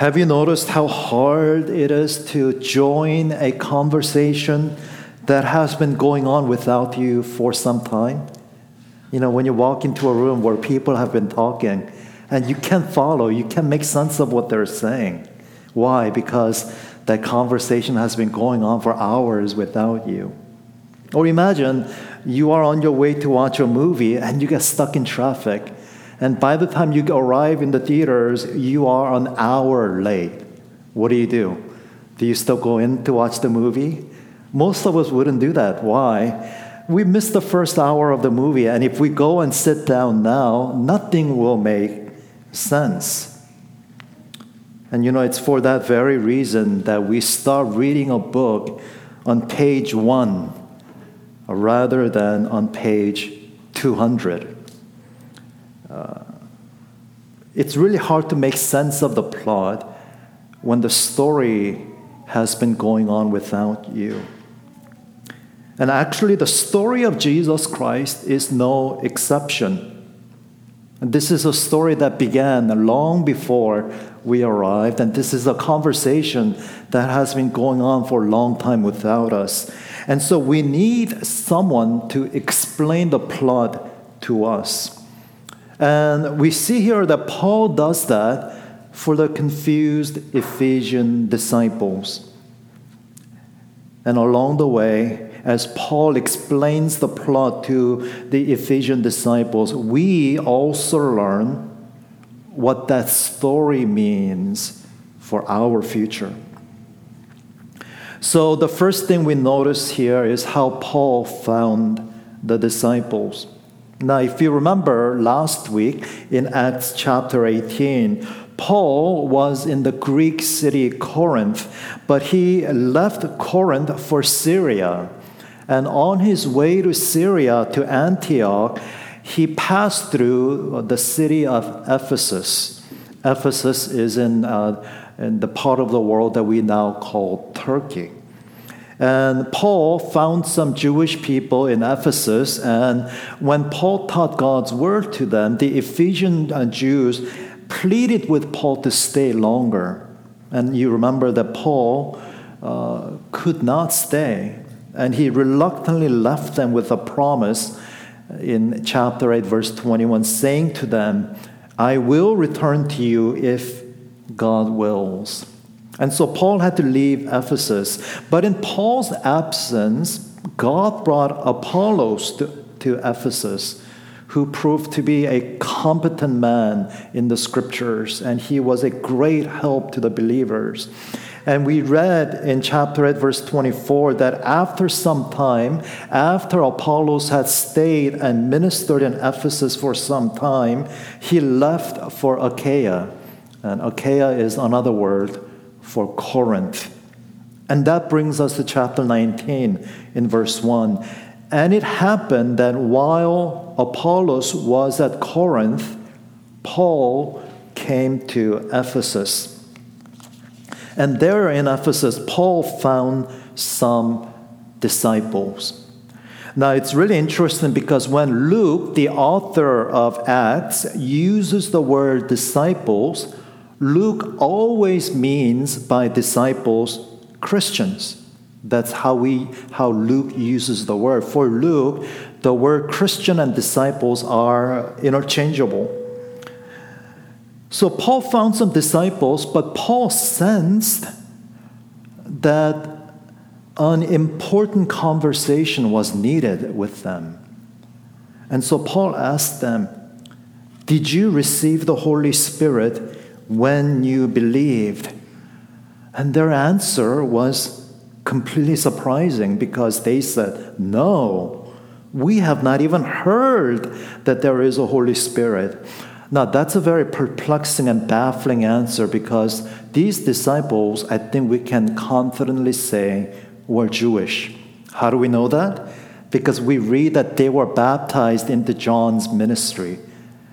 Have you noticed how hard it is to join a conversation that has been going on without you for some time? You know, when you walk into a room where people have been talking and you can't follow, you can't make sense of what they're saying. Why? Because that conversation has been going on for hours without you. Or imagine you are on your way to watch a movie and you get stuck in traffic and by the time you arrive in the theaters, you are an hour late. What do you do? Do you still go in to watch the movie? Most of us wouldn't do that. Why? We missed the first hour of the movie, and if we go and sit down now, nothing will make sense. And you know, it's for that very reason that we start reading a book on page one rather than on page 200. Uh, it's really hard to make sense of the plot when the story has been going on without you. And actually, the story of Jesus Christ is no exception. And this is a story that began long before we arrived, and this is a conversation that has been going on for a long time without us. And so we need someone to explain the plot to us. And we see here that Paul does that for the confused Ephesian disciples. And along the way, as Paul explains the plot to the Ephesian disciples, we also learn what that story means for our future. So, the first thing we notice here is how Paul found the disciples. Now, if you remember last week in Acts chapter 18, Paul was in the Greek city Corinth, but he left Corinth for Syria. And on his way to Syria, to Antioch, he passed through the city of Ephesus. Ephesus is in, uh, in the part of the world that we now call Turkey. And Paul found some Jewish people in Ephesus, and when Paul taught God's word to them, the Ephesian uh, Jews pleaded with Paul to stay longer. And you remember that Paul uh, could not stay, and he reluctantly left them with a promise in chapter 8, verse 21, saying to them, I will return to you if God wills. And so Paul had to leave Ephesus. But in Paul's absence, God brought Apollos to, to Ephesus, who proved to be a competent man in the scriptures, and he was a great help to the believers. And we read in chapter 8, verse 24, that after some time, after Apollos had stayed and ministered in Ephesus for some time, he left for Achaia. And Achaia is another word for Corinth. And that brings us to chapter 19 in verse 1. And it happened that while Apollos was at Corinth, Paul came to Ephesus. And there in Ephesus, Paul found some disciples. Now, it's really interesting because when Luke, the author of Acts, uses the word disciples, Luke always means by disciples Christians. That's how we how Luke uses the word. For Luke, the word Christian and disciples are interchangeable. So Paul found some disciples, but Paul sensed that an important conversation was needed with them. And so Paul asked them, Did you receive the Holy Spirit when you believed? And their answer was completely surprising because they said, No, we have not even heard that there is a Holy Spirit. Now, that's a very perplexing and baffling answer because these disciples, I think we can confidently say, were Jewish. How do we know that? Because we read that they were baptized into John's ministry.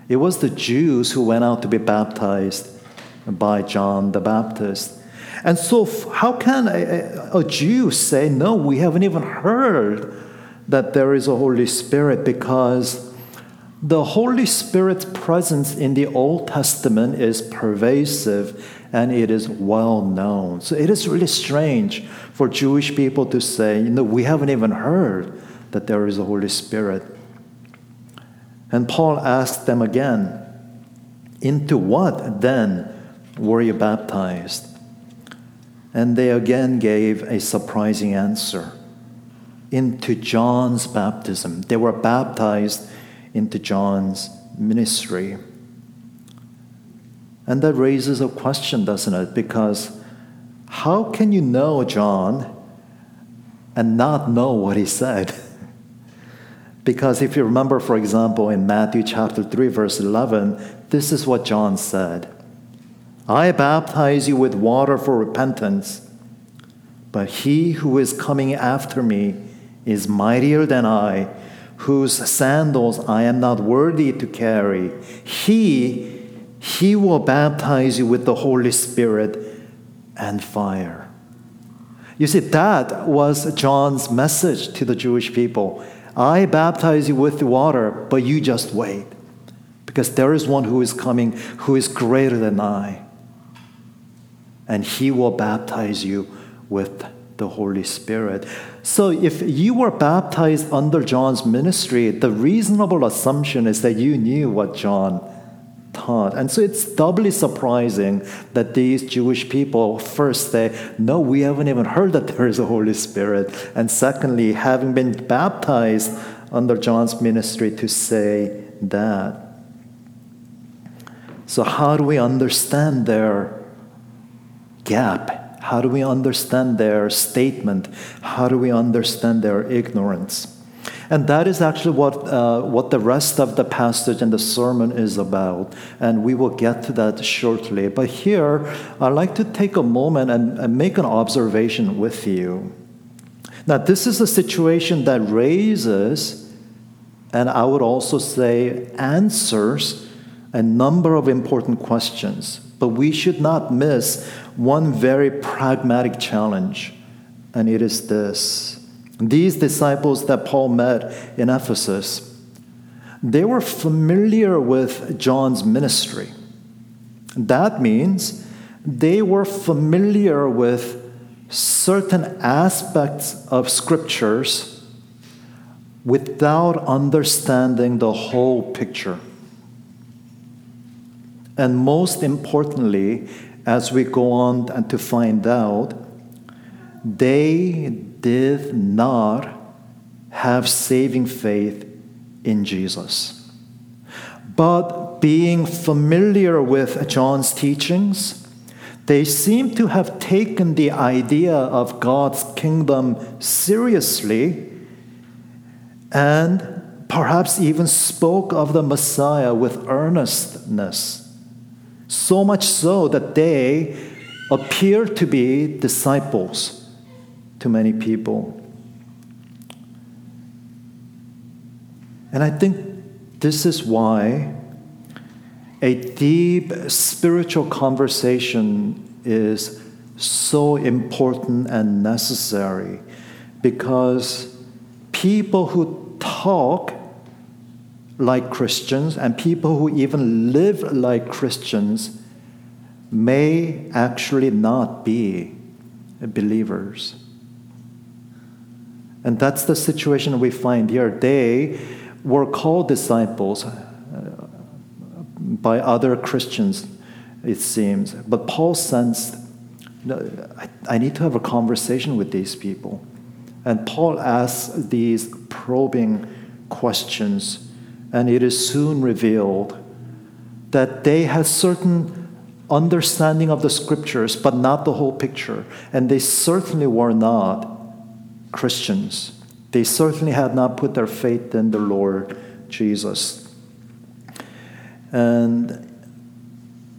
It was the Jews who went out to be baptized by John the Baptist. And so, how can a, a, Jew say, No, we haven't even heard that there is a Holy Spirit? Because The Holy Spirit's presence in the Old Testament is pervasive and it is well known. So it is really strange for Jewish people to say, you know, we haven't even heard that there is a Holy Spirit. And Paul asked them again, Into what then were you baptized? And they again gave a surprising answer into John's baptism. They were baptized into John's ministry. And that raises a question, doesn't it? Because how can you know John and not know what he said? because if you remember, for example, in Matthew chapter 3, verse 11, this is what John said I baptize you with water for repentance, but he who is coming after me is mightier than I whose sandals I am not worthy to carry. He, he will baptize you with the Holy Spirit and fire. You see, that was John's message to the Jewish people. I baptize you with water, but you just wait. Because there is one who is coming who is greater than I. And he will baptize you with the Holy Spirit. So, if you were baptized under John's ministry, the reasonable assumption is that you knew what John taught. And so, it's doubly surprising that these Jewish people first say, No, we haven't even heard that there is a Holy Spirit. And secondly, having been baptized under John's ministry, to say that. So, how do we understand their gap how do we understand their statement? How do we understand their ignorance? And that is actually what, uh, what the rest of the passage and the sermon is about. And we will get to that shortly. But here, I'd like to take a moment and, and make an observation with you. Now, this is a situation that raises, and I would also say answers, a number of important questions. But we should not miss one very pragmatic challenge, and it is this. These disciples that Paul met in Ephesus, they were familiar with John's ministry. That means they were familiar with certain aspects of scriptures without understanding the whole picture. And most importantly, as we go on and to find out, they did not have saving faith in Jesus. But being familiar with John's teachings, they seem to have taken the idea of God's kingdom seriously and perhaps even spoke of the Messiah with earnestness. So much so that they appear to be disciples to many people. And I think this is why a deep spiritual conversation is so important and necessary because people who talk like Christians and people who even live like Christians may actually not be believers. And that's the situation we find here. They were called disciples uh, by other Christians, it seems. But Paul sensed, I need to have a conversation with these people. And Paul asks these probing questions and it is soon revealed that they had certain understanding of the scriptures, but not the whole picture. And they certainly were not Christians. They certainly had not put their faith in the Lord Jesus. And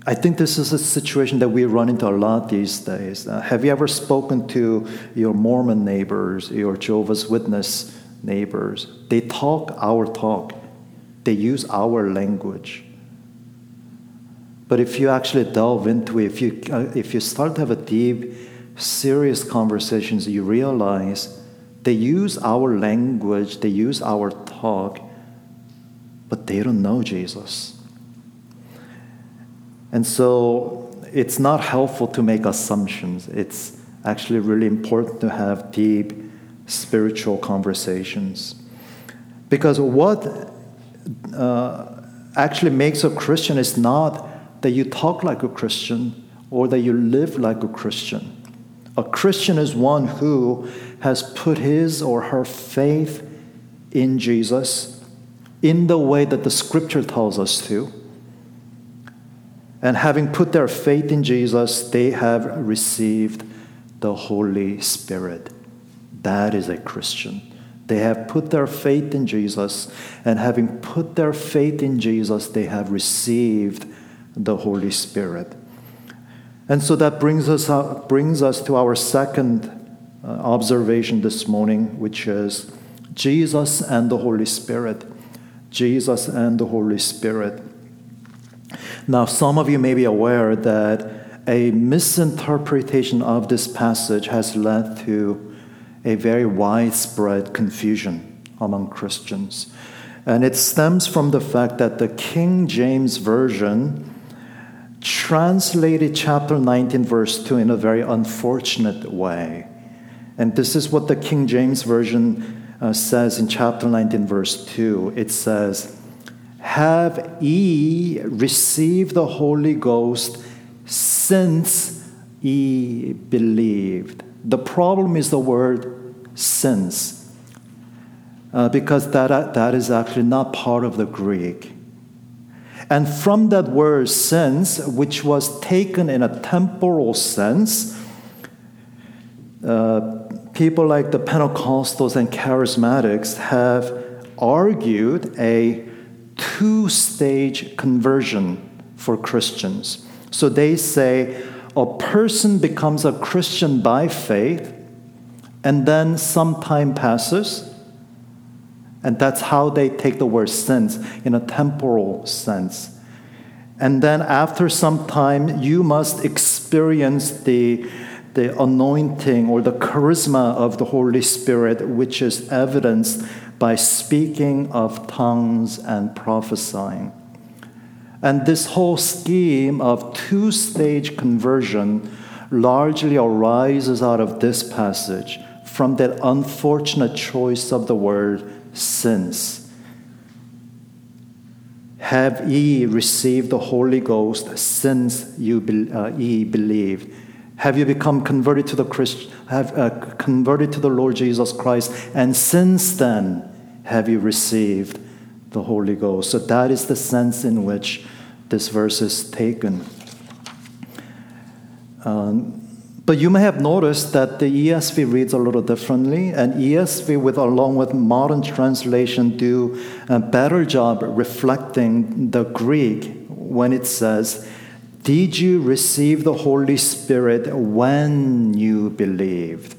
I think this is a situation that we run into a lot these days. Uh, have you ever spoken to your Mormon neighbors, your Jehovah's Witness neighbors? They talk our talk. They use our language. But if you actually delve into it, if you, uh, if you start to have a deep, serious conversations, you realize they use our language, they use our talk, but they don't know Jesus. And so it's not helpful to make assumptions. It's actually really important to have deep spiritual conversations. Because what uh, actually makes a Christian is not that you talk like a Christian or that you live like a Christian. A Christian is one who has put his or her faith in Jesus in the way that the scripture tells us to. And having put their faith in Jesus, they have received the Holy Spirit. That is a Christian. They have put their faith in Jesus, and having put their faith in Jesus, they have received the Holy Spirit. And so that brings us, brings us to our second uh, observation this morning, which is Jesus and the Holy Spirit. Jesus and the Holy Spirit. Now, some of you may be aware that a misinterpretation of this passage has led to a very widespread confusion among Christians. And it stems from the fact that the King James Version translated chapter 19, verse 2 in a very unfortunate way. And this is what the King James Version uh, says in chapter 19, verse 2. It says, Have ye received the Holy Ghost since ye believed? The problem is the word since, uh, because that, that is actually not part of the Greek. And from that word since, which was taken in a temporal sense, uh, people like the Pentecostals and Charismatics have argued a two stage conversion for Christians. So they say a person becomes a Christian by faith, and then some time passes, and that's how they take the word sense in a temporal sense. And then after some time, you must experience the, the anointing or the charisma of the Holy Spirit, which is evidenced by speaking of tongues and prophesying. And this whole scheme of two stage conversion largely arises out of this passage from that unfortunate choice of the word since. Have ye received the Holy Ghost since you be, uh, ye believed? Have you become converted to the Christ, have uh, converted to the Lord Jesus Christ, and since then have you received the Holy Ghost. So that is the sense in which this verse is taken. Um, but you may have noticed that the ESV reads a little differently, and ESV, with along with modern translation, do a better job reflecting the Greek when it says, "Did you receive the Holy Spirit when you believed?"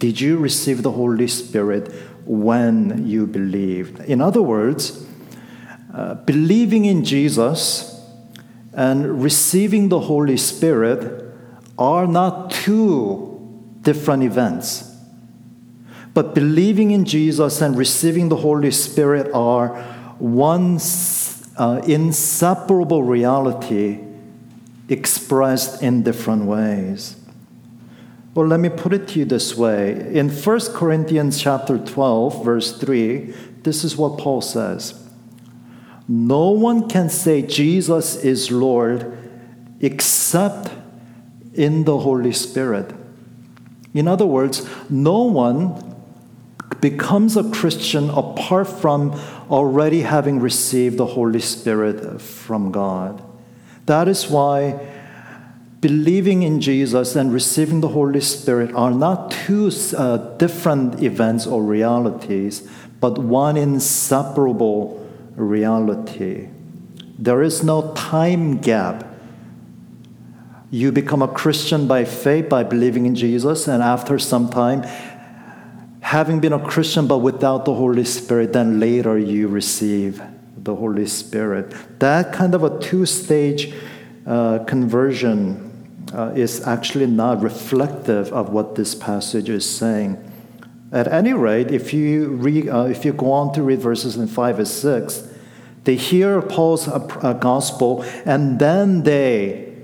Did you receive the Holy Spirit when you believed? In other words, uh, believing in Jesus and receiving the Holy Spirit are not two different events. But believing in Jesus and receiving the Holy Spirit are one uh, inseparable reality expressed in different ways. Well, let me put it to you this way. In 1 Corinthians chapter 12, verse 3, this is what Paul says. No one can say Jesus is Lord except in the Holy Spirit. In other words, no one becomes a Christian apart from already having received the Holy Spirit from God. That is why believing in Jesus and receiving the Holy Spirit are not two uh, different events or realities, but one inseparable reality. There is no time gap. You become a Christian by faith, by believing in Jesus, and after some time, having been a Christian but without the Holy Spirit, then later you receive the Holy Spirit. That kind of a two stage uh, conversion uh, is actually not reflective of what this passage is saying. At any rate, if you, uh, if you go on to read verses in 5 and 6, They hear Paul's uh, uh, gospel and then they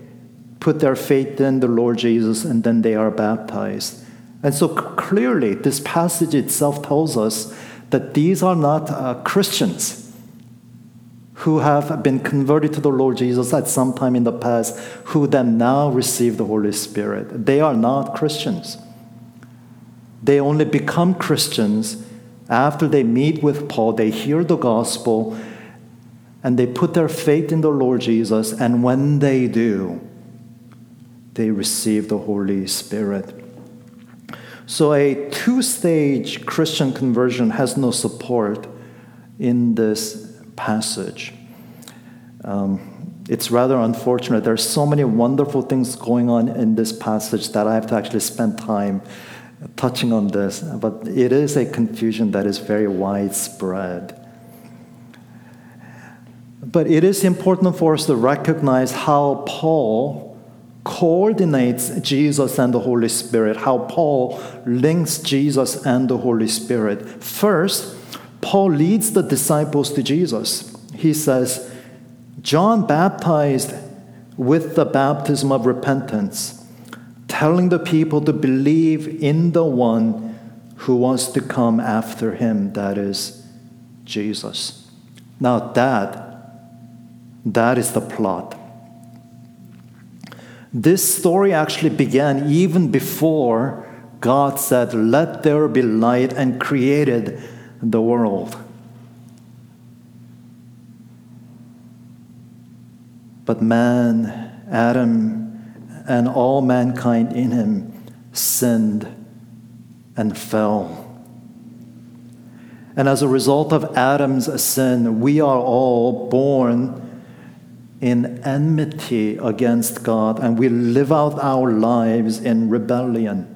put their faith in the Lord Jesus and then they are baptized. And so clearly, this passage itself tells us that these are not uh, Christians who have been converted to the Lord Jesus at some time in the past, who then now receive the Holy Spirit. They are not Christians. They only become Christians after they meet with Paul, they hear the gospel, and they put their faith in the Lord Jesus, and when they do, they receive the Holy Spirit. So, a two stage Christian conversion has no support in this passage. Um, it's rather unfortunate. There are so many wonderful things going on in this passage that I have to actually spend time touching on this, but it is a confusion that is very widespread. But it is important for us to recognize how Paul coordinates Jesus and the Holy Spirit, how Paul links Jesus and the Holy Spirit. First, Paul leads the disciples to Jesus. He says, John baptized with the baptism of repentance telling the people to believe in the one who was to come after him, that is Jesus. Now that, that is the plot. This story actually began even before God said, Let there be light, and created the world. But man, Adam, and all mankind in him sinned and fell. And as a result of Adam's sin, we are all born in enmity against God and we live out our lives in rebellion.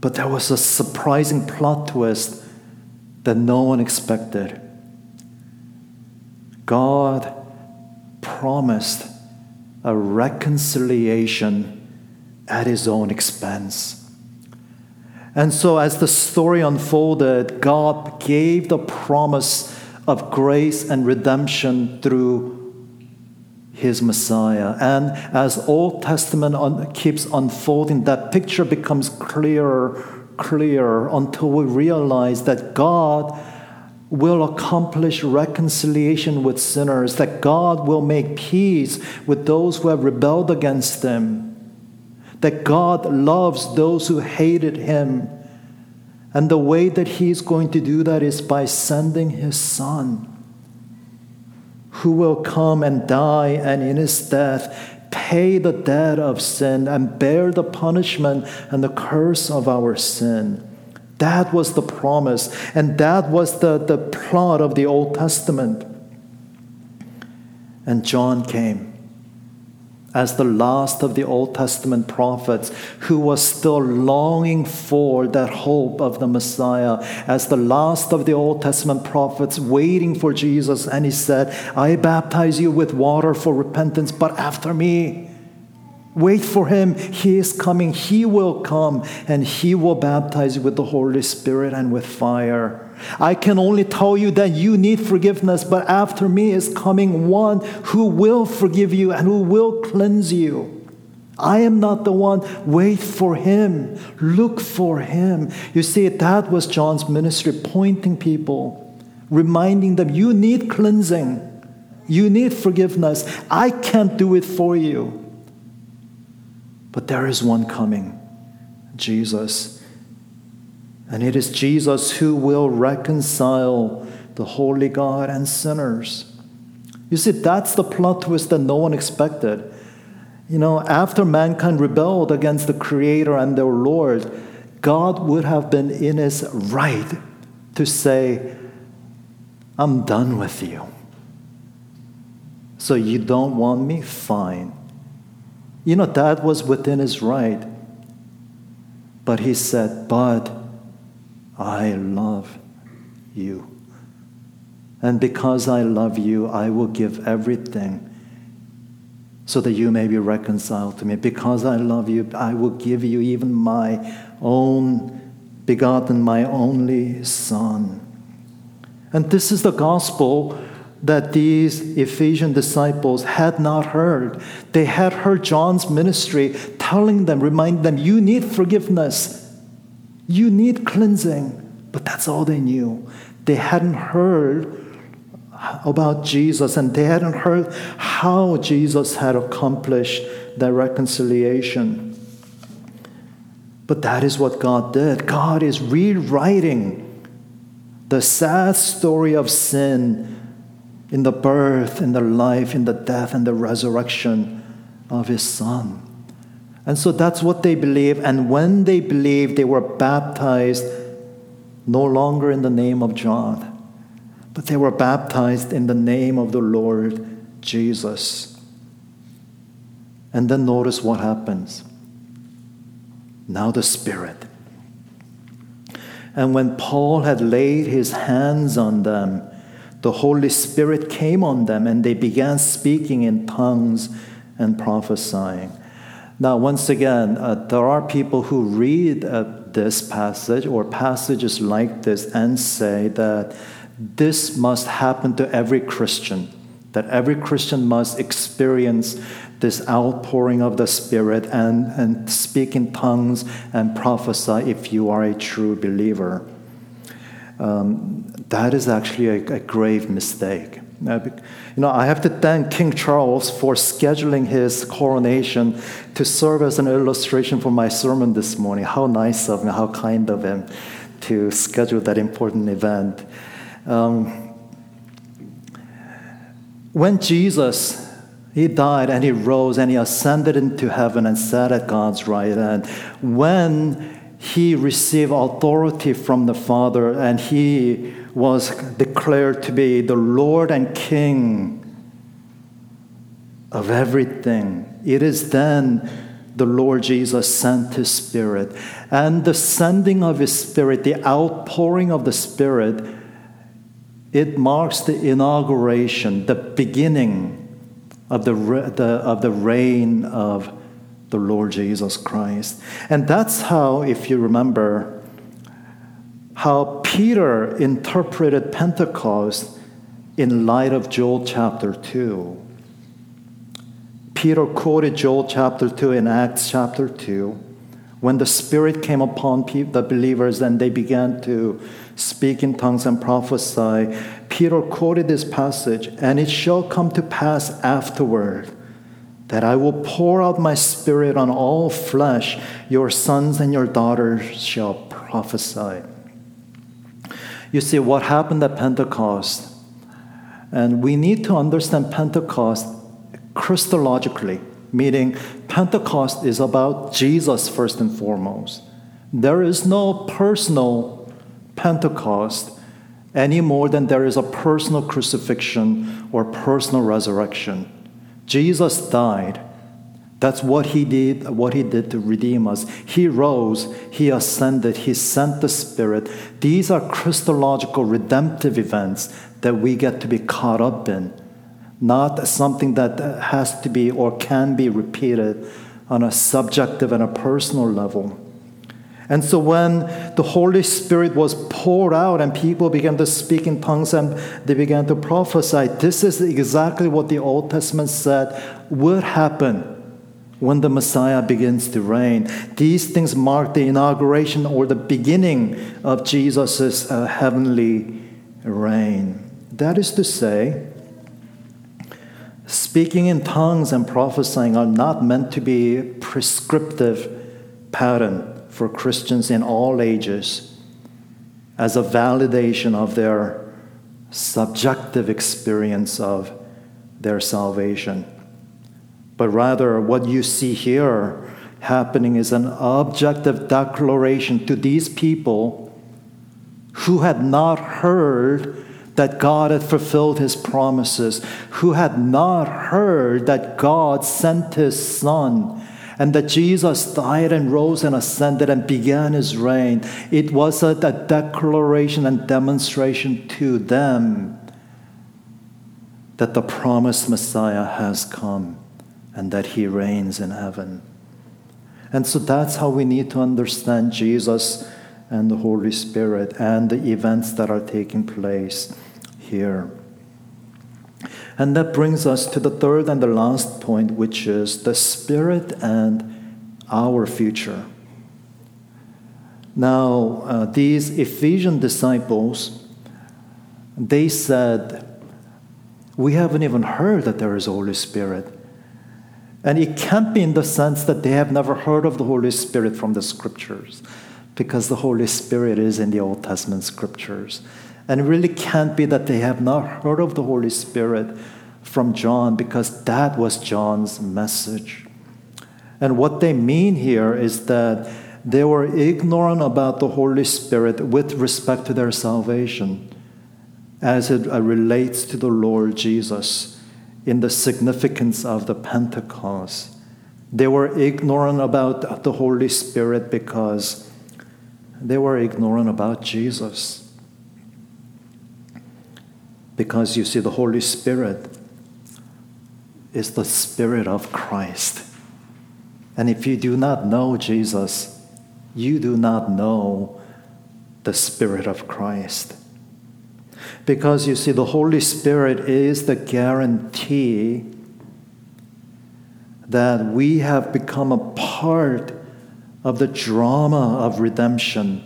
But there was a surprising plot twist that no one expected. God promised a reconciliation at his own expense. And so, as the story unfolded, God gave the promise of grace and redemption through his Messiah. And as Old Testament un- keeps unfolding, that picture becomes clearer, clearer until we realize that God will accomplish reconciliation with sinners, that God will make peace with those who have rebelled against Him, that God loves those who hated Him. And the way that He's going to do that is by sending His Son, who will come and die and in His death pay the debt of sin and bear the punishment and the curse of our sin. That was the promise, and that was the, the plot of the Old Testament. And John came as the last of the Old Testament prophets who was still longing for that hope of the Messiah, as the last of the Old Testament prophets waiting for Jesus. And he said, I baptize you with water for repentance, but after me, Wait for him. He is coming. He will come and he will baptize you with the Holy Spirit and with fire. I can only tell you that you need forgiveness, but after me is coming one who will forgive you and who will cleanse you. I am not the one. Wait for him. Look for him. You see, that was John's ministry, pointing people, reminding them, you need cleansing. You need forgiveness. I can't do it for you. But there is one coming Jesus. And it is Jesus who will reconcile the holy God and sinners. You see, that's the plot twist that no one expected. You know, after mankind rebelled against the Creator and their Lord, God would have been in his right to say, I'm done with you. So you don't want me? Fine. You know, that was within his right. But he said, But I love you. And because I love you, I will give everything so that you may be reconciled to me. Because I love you, I will give you even my own begotten, my only son. And this is the gospel that these Ephesian disciples had not heard. They had heard John's ministry telling them, reminding them, you need forgiveness, you need cleansing. But that's all they knew. They hadn't heard about Jesus and they hadn't heard how Jesus had accomplished that reconciliation. But that is what God did. God is rewriting the sad story of sin in the birth, in the life, in the death, and the resurrection of His Son. And so that's what they believe. And when they believed, they were baptized no longer in the name of John, but they were baptized in the name of the Lord Jesus. And then notice what happens. Now the Spirit. And when Paul had laid his hands on them, the Holy Spirit came on them and they began speaking in tongues and prophesying. Now, once again, uh, there are people who read uh, this passage or passages like this and say that this must happen to every Christian, that every Christian must experience this outpouring of the Spirit and, and speak in tongues and prophesy if you are a true believer. Um, that is actually a, a grave mistake. You know, I have to thank King Charles for scheduling his coronation to serve as an illustration for my sermon this morning. How nice of him, how kind of him to schedule that important event. Um, when Jesus he died and he rose and he ascended into heaven and sat at God's right hand. When he received authority from the Father and he was declared to be the Lord and King of everything, it is then the Lord Jesus sent his Spirit. And the sending of his Spirit, the outpouring of the Spirit, it marks the inauguration, the beginning of the, the, of the reign of the Lord Jesus Christ. And that's how, if you remember, how Peter interpreted Pentecost in light of Joel chapter 2. Peter quoted Joel chapter 2 in Acts chapter 2 when the Spirit came upon the believers and they began to speak in tongues and prophesy, Peter quoted this passage, and it shall come to pass afterward that I will pour out my spirit on all flesh. Your sons and your daughters shall prophesy. You see, what happened at Pentecost, and we need to understand Pentecost Christologically, meaning Pentecost is about Jesus first and foremost. There is no personal Pentecost any more than there is a personal crucifixion or personal resurrection. Jesus died. That's what he did, what he did to redeem us. He rose, he ascended, he sent the Spirit. These are Christological redemptive events that we get to be caught up in, not something that has to be or can be repeated on a subjective and a personal level. And so when the Holy Spirit was poured out and people began to speak in tongues and they began to prophesy, this is exactly what the Old Testament said would happen when the Messiah begins to reign. These things mark the inauguration or the beginning of Jesus' uh, heavenly reign. That is to say, speaking in tongues and prophesying are not meant to be prescriptive pattern for Christians in all ages as a validation of their subjective experience of their salvation. But rather, what you see here happening is an objective declaration to these people who had not heard that God had fulfilled his promises, who had not heard that God sent his Son and that Jesus died and rose and ascended and began his reign. It was a, a declaration and demonstration to them that the promised Messiah has come and that he reigns in heaven. And so that's how we need to understand Jesus and the Holy Spirit and the events that are taking place here. And that brings us to the third and the last point, which is the Spirit and our future. Now, uh, these Ephesian disciples, they said, We haven't even heard that there is Holy Spirit. And it can't be in the sense that they have never heard of the Holy Spirit from the scriptures, because the Holy Spirit is in the Old Testament scriptures. And it really can't be that they have not heard of the Holy Spirit from John, because that was John's message. And what they mean here is that they were ignorant about the Holy Spirit with respect to their salvation as it uh, relates to the Lord Jesus in the significance of the Pentecost. They were ignorant about the Holy Spirit because they were ignorant about Jesus. Because you see, the Holy Spirit is the Spirit of Christ. And if you do not know Jesus, you do not know the Spirit of Christ. Because you see, the Holy Spirit is the guarantee that we have become a part of the drama of redemption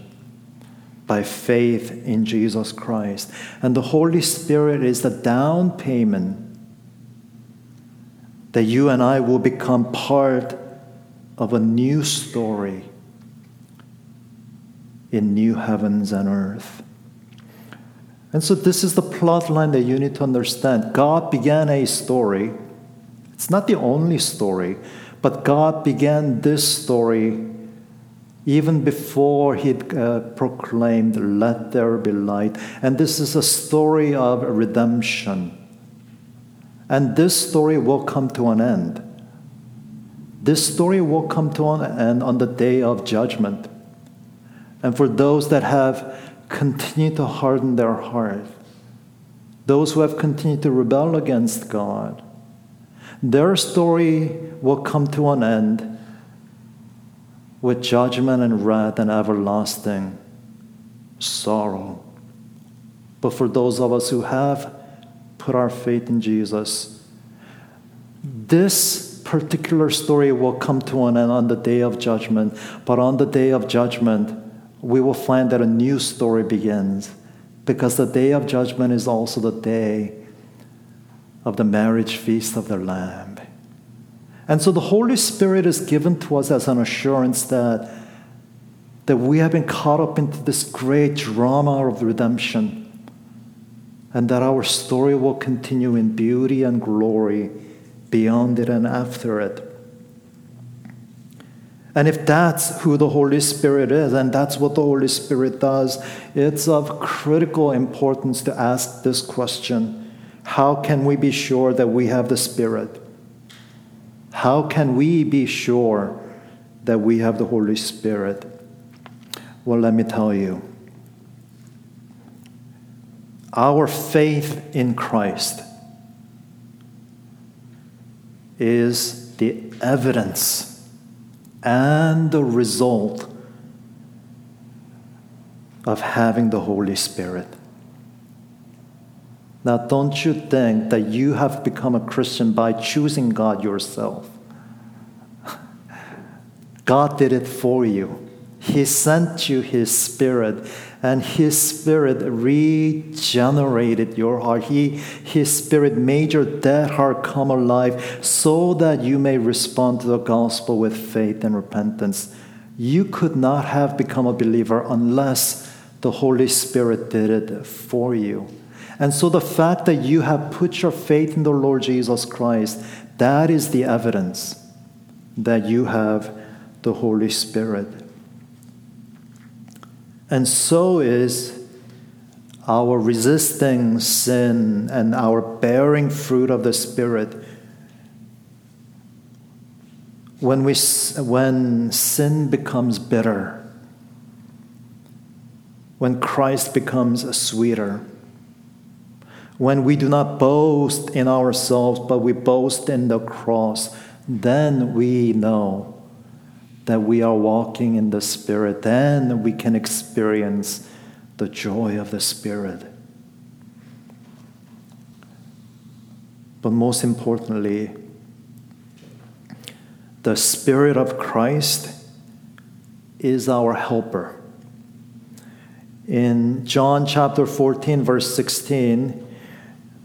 by faith in Jesus Christ. And the Holy Spirit is the down payment that you and I will become part of a new story in new heavens and earth. And so, this is the plot line that you need to understand. God began a story. It's not the only story, but God began this story even before He uh, proclaimed, Let there be light. And this is a story of redemption. And this story will come to an end. This story will come to an end on the day of judgment. And for those that have continued to harden their heart, those who have continued to rebel against God, their story will come to an end with judgment and wrath and everlasting sorrow. But for those of us who have put our faith in Jesus, this particular story will come to an end on the day of judgment. But on the day of judgment, we will find that a new story begins because the day of judgment is also the day of the marriage feast of the Lamb. And so the Holy Spirit is given to us as an assurance that, that we have been caught up into this great drama of redemption and that our story will continue in beauty and glory beyond it and after it. And if that's who the Holy Spirit is, and that's what the Holy Spirit does, it's of critical importance to ask this question How can we be sure that we have the Spirit? How can we be sure that we have the Holy Spirit? Well, let me tell you. Our faith in Christ is the evidence and the result of having the Holy Spirit. Now, don't you think that you have become a Christian by choosing God yourself? God did it for you. He sent you His Spirit, and His Spirit regenerated your heart. He, His Spirit made your dead heart come alive so that you may respond to the gospel with faith and repentance. You could not have become a believer unless the Holy Spirit did it for you. And so the fact that you have put your faith in the Lord Jesus Christ, that is the evidence that you have the Holy Spirit. And so is our resisting sin and our bearing fruit of the Spirit. When, we, when sin becomes bitter, when Christ becomes sweeter, when we do not boast in ourselves, but we boast in the cross, then we know that we are walking in the Spirit, then we can experience the joy of the Spirit. But most importantly, the Spirit of Christ is our helper. In John chapter 14, verse 16,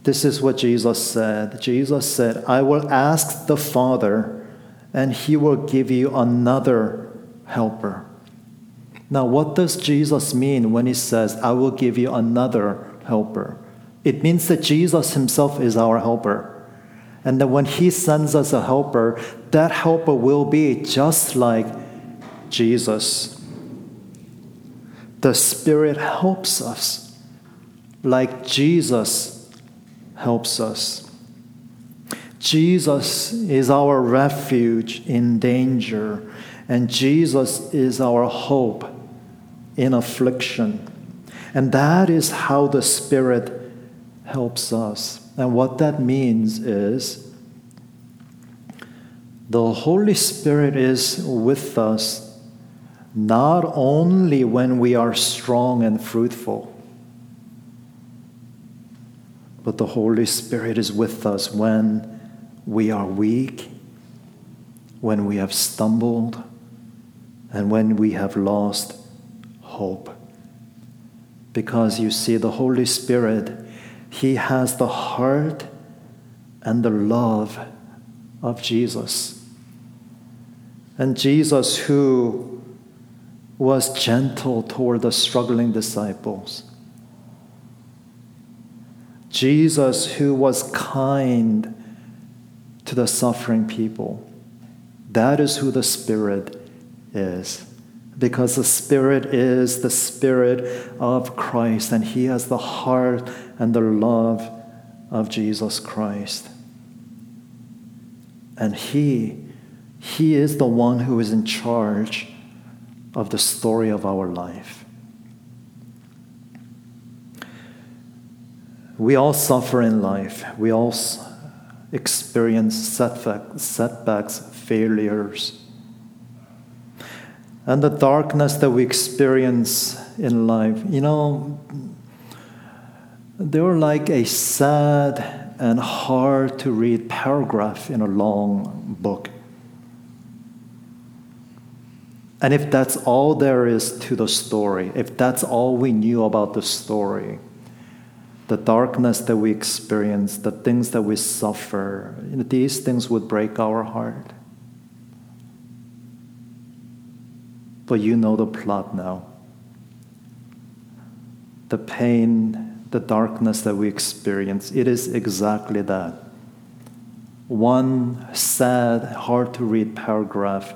this is what Jesus said. Jesus said, I will ask the Father, and he will give you another helper. Now, what does Jesus mean when he says, I will give you another helper? It means that Jesus himself is our helper. And that when he sends us a helper, that helper will be just like Jesus. The Spirit helps us like Jesus helps us. Jesus is our refuge in danger, and Jesus is our hope in affliction. And that is how the Spirit helps us. And what that means is the Holy Spirit is with us not only when we are strong and fruitful, but the Holy Spirit is with us when we are weak, when we have stumbled, and when we have lost hope. Because you see, the Holy Spirit he has the heart and the love of Jesus. And Jesus, who was gentle toward the struggling disciples. Jesus, who was kind to the suffering people. That is who the Spirit is because the Spirit is the Spirit of Christ, and He has the heart and the love of Jesus Christ. And He, He is the one who is in charge of the story of our life. We all suffer in life. We all experience setbacks, failures and the darkness that we experience in life. You know, they're like a sad and hard to read paragraph in a long book. And if that's all there is to the story, if that's all we knew about the story, the darkness that we experience, the things that we suffer, you know, these things would break our heart. But you know the plot now. The pain, the darkness that we experience, it is exactly that. One sad, hard to read paragraph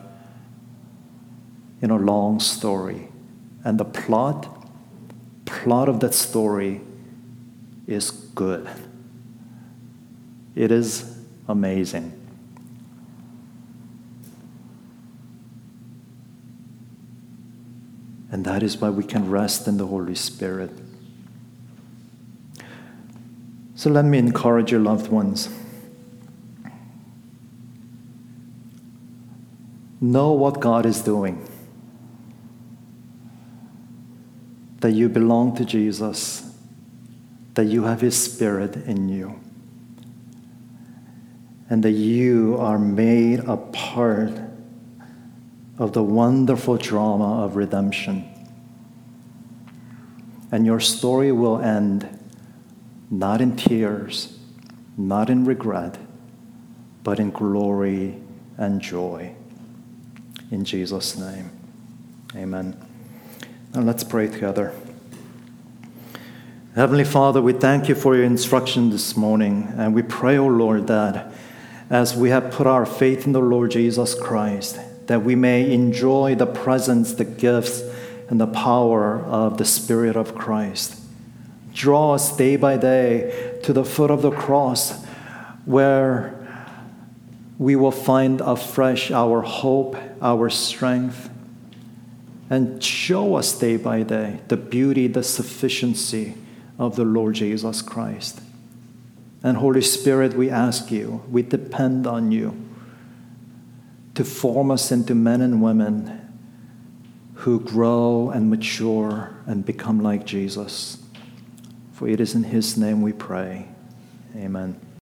in a long story. And the plot, plot of that story is good. It is amazing. And that is why we can rest in the Holy Spirit. So let me encourage your loved ones. Know what God is doing. That you belong to Jesus, that you have His Spirit in you, and that you are made a part of the wonderful drama of redemption. And your story will end not in tears, not in regret, but in glory and joy. In Jesus' name, amen. Now let's pray together. Heavenly Father, we thank you for your instruction this morning, and we pray, O oh Lord, that as we have put our faith in the Lord Jesus Christ, that we may enjoy the presence, the gifts, and the power of the Spirit of Christ. Draw us day by day to the foot of the cross where we will find afresh our hope, our strength, and show us day by day the beauty, the sufficiency of the Lord Jesus Christ. And Holy Spirit, we ask you, we depend on you to form us into men and women who grow and mature and become like Jesus. For it is in His name we pray. Amen.